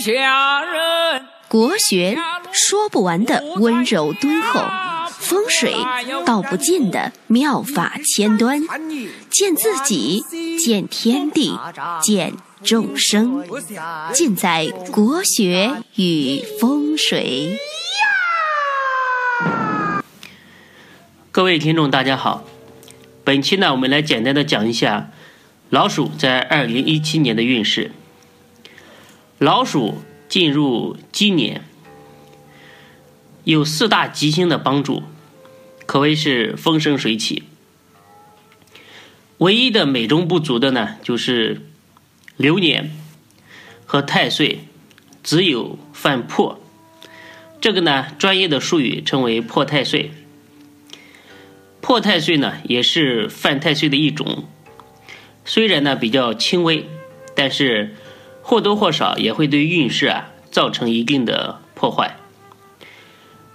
下人。国学说不完的温柔敦厚，风水道不尽的妙法千端，见自己，见天地，见众生，尽在国学与风水。各位听众，大家好。本期呢，我们来简单的讲一下老鼠在二零一七年的运势。老鼠进入鸡年，有四大吉星的帮助，可谓是风生水起。唯一的美中不足的呢，就是流年和太岁只有犯破，这个呢，专业的术语称为破太岁。破太岁呢，也是犯太岁的一种，虽然呢比较轻微，但是或多或少也会对运势啊造成一定的破坏。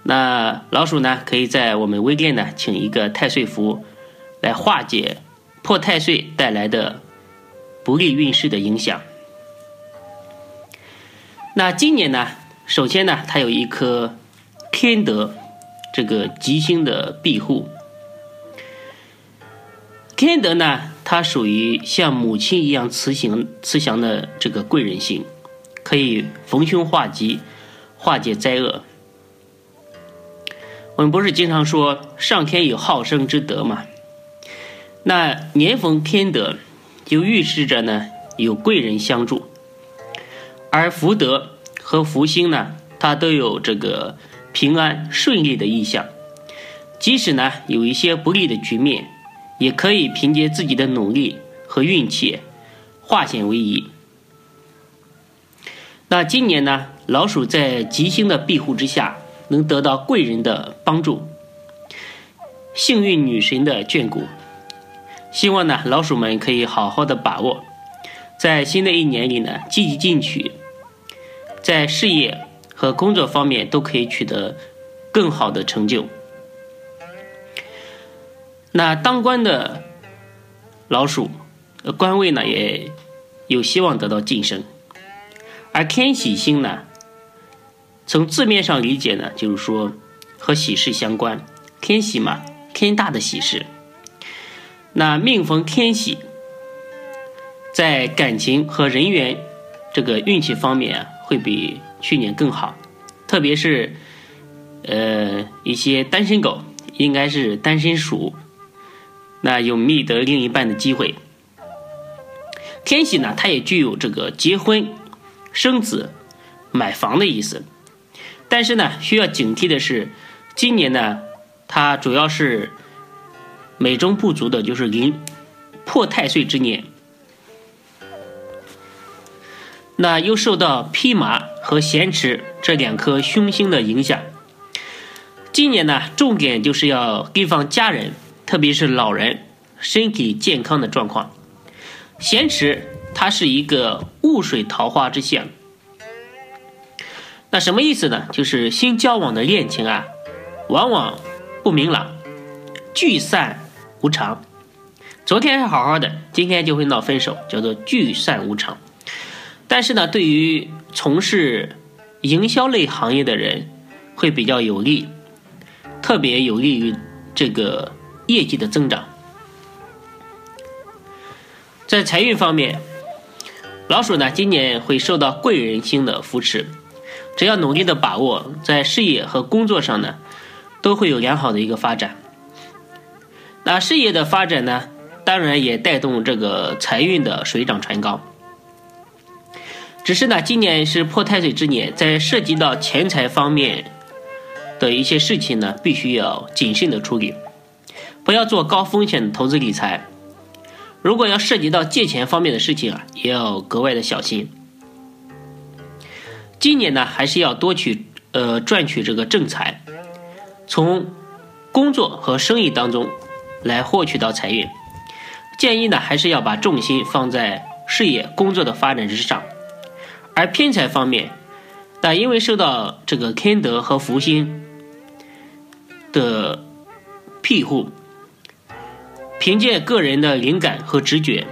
那老鼠呢，可以在我们微店呢请一个太岁符，来化解破太岁带来的不利运势的影响。那今年呢，首先呢，它有一颗天德这个吉星的庇护。天德呢，它属于像母亲一样慈祥、慈祥的这个贵人星，可以逢凶化吉，化解灾厄。我们不是经常说上天有好生之德嘛？那年逢天德，就预示着呢有贵人相助，而福德和福星呢，它都有这个平安顺利的意象。即使呢有一些不利的局面。也可以凭借自己的努力和运气化险为夷。那今年呢，老鼠在吉星的庇护之下，能得到贵人的帮助，幸运女神的眷顾。希望呢，老鼠们可以好好的把握，在新的一年里呢，积极进取，在事业和工作方面都可以取得更好的成就。那当官的老鼠，官位呢也有希望得到晋升，而天喜星呢，从字面上理解呢，就是说和喜事相关，天喜嘛，天大的喜事。那命逢天喜，在感情和人缘这个运气方面啊，会比去年更好，特别是呃一些单身狗，应该是单身鼠。那有觅得另一半的机会。天喜呢，它也具有这个结婚、生子、买房的意思。但是呢，需要警惕的是，今年呢，它主要是美中不足的，就是临破太岁之年。那又受到披麻和咸池这两颗凶星的影响。今年呢，重点就是要提防家人。特别是老人身体健康的状况，咸池它是一个雾水桃花之象。那什么意思呢？就是新交往的恋情啊，往往不明朗，聚散无常。昨天还好好的，今天就会闹分手，叫做聚散无常。但是呢，对于从事营销类行业的人，会比较有利，特别有利于这个。业绩的增长，在财运方面，老鼠呢今年会受到贵人星的扶持，只要努力的把握，在事业和工作上呢，都会有良好的一个发展。那事业的发展呢，当然也带动这个财运的水涨船高。只是呢，今年是破太岁之年，在涉及到钱财方面的一些事情呢，必须要谨慎的处理。不要做高风险的投资理财，如果要涉及到借钱方面的事情啊，也要格外的小心。今年呢，还是要多取呃赚取这个正财，从工作和生意当中来获取到财运。建议呢，还是要把重心放在事业工作的发展之上。而偏财方面，但因为受到这个天德和福星的庇护。凭借个人的灵感和直觉，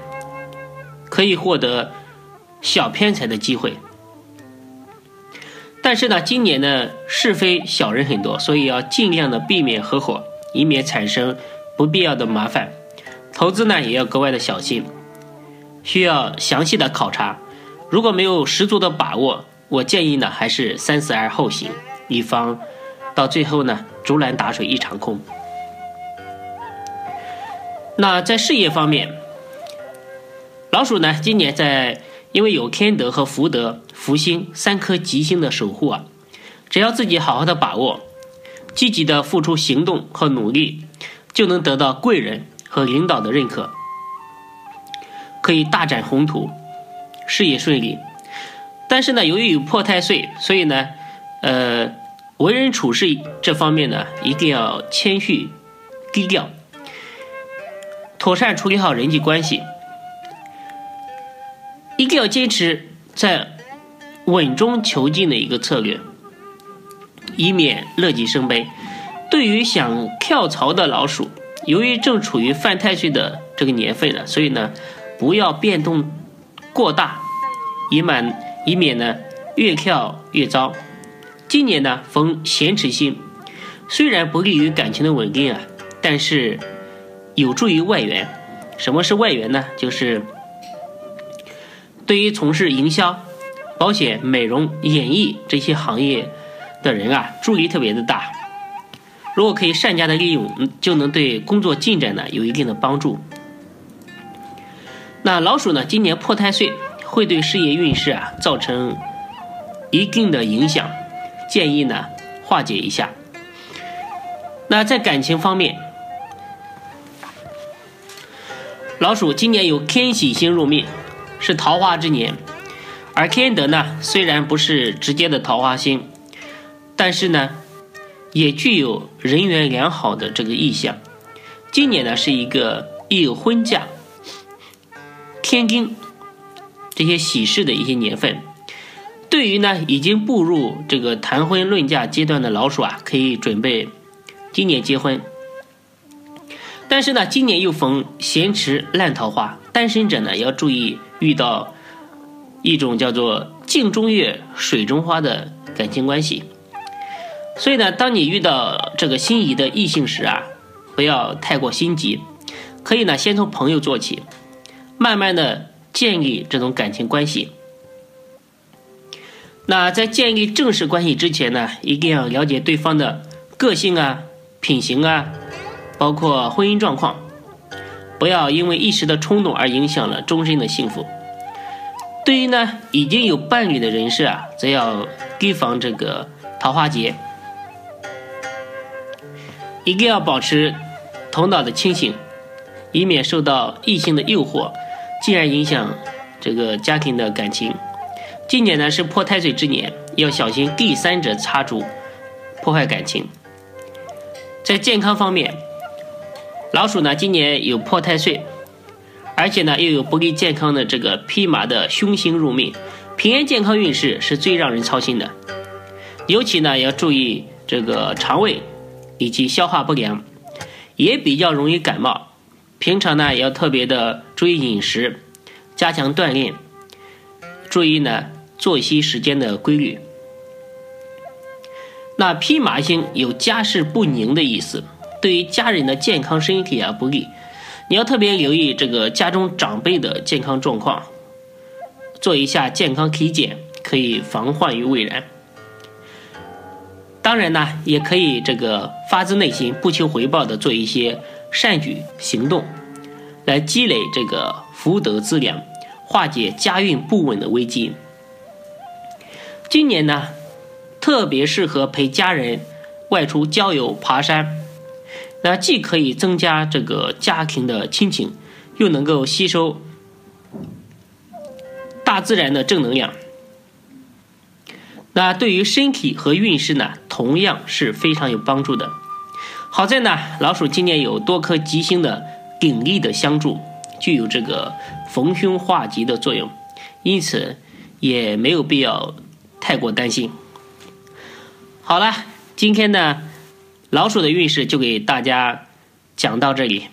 可以获得小偏财的机会。但是呢，今年呢是非小人很多，所以要尽量的避免合伙，以免产生不必要的麻烦。投资呢也要格外的小心，需要详细的考察。如果没有十足的把握，我建议呢还是三思而后行，以防到最后呢竹篮打水一场空。那在事业方面，老鼠呢今年在。因为有天德和福德、福星三颗吉星的守护啊，只要自己好好的把握，积极的付出行动和努力，就能得到贵人和领导的认可，可以大展宏图，事业顺利。但是呢，由于有破太岁，所以呢，呃，为人处事这方面呢，一定要谦虚低调，妥善处理好人际关系。一定要坚持在稳中求进的一个策略，以免乐极生悲。对于想跳槽的老鼠，由于正处于犯太岁的这个年份呢，所以呢，不要变动过大，以满以免呢越跳越糟。今年呢逢咸池星，虽然不利于感情的稳定啊，但是有助于外援。什么是外援呢？就是。对于从事营销、保险、美容、演艺这些行业的人啊，助力特别的大。如果可以善加的利用，就能对工作进展呢有一定的帮助。那老鼠呢，今年破太岁会对事业运势啊造成一定的影响，建议呢化解一下。那在感情方面，老鼠今年有天喜星入命。是桃花之年，而天德呢，虽然不是直接的桃花星，但是呢，也具有人缘良好的这个意象。今年呢，是一个有婚嫁、天丁这些喜事的一些年份。对于呢，已经步入这个谈婚论嫁阶段的老鼠啊，可以准备今年结婚。但是呢，今年又逢闲池烂桃花，单身者呢要注意。遇到一种叫做“镜中月，水中花”的感情关系，所以呢，当你遇到这个心仪的异性时啊，不要太过心急，可以呢先从朋友做起，慢慢的建立这种感情关系。那在建立正式关系之前呢，一定要了解对方的个性啊、品行啊，包括婚姻状况。不要因为一时的冲动而影响了终身的幸福。对于呢已经有伴侣的人士啊，则要提防这个桃花劫，一定要保持头脑的清醒，以免受到异性的诱惑，进而影响这个家庭的感情。今年呢是破太岁之年，要小心第三者插足，破坏感情。在健康方面。老鼠呢，今年有破太岁，而且呢又有不利健康的这个匹马的凶星入命，平安健康运势是最让人操心的。尤其呢要注意这个肠胃以及消化不良，也比较容易感冒。平常呢也要特别的注意饮食，加强锻炼，注意呢作息时间的规律。那匹马星有家事不宁的意思。对于家人的健康身体啊不利，你要特别留意这个家中长辈的健康状况，做一下健康体检，可以防患于未然。当然呢，也可以这个发自内心、不求回报的做一些善举行动，来积累这个福德资粮，化解家运不稳的危机。今年呢，特别适合陪家人外出郊游、爬山。那既可以增加这个家庭的亲情，又能够吸收大自然的正能量。那对于身体和运势呢，同样是非常有帮助的。好在呢，老鼠今年有多颗吉星的鼎力的相助，具有这个逢凶化吉的作用，因此也没有必要太过担心。好了，今天呢。老鼠的运势就给大家讲到这里。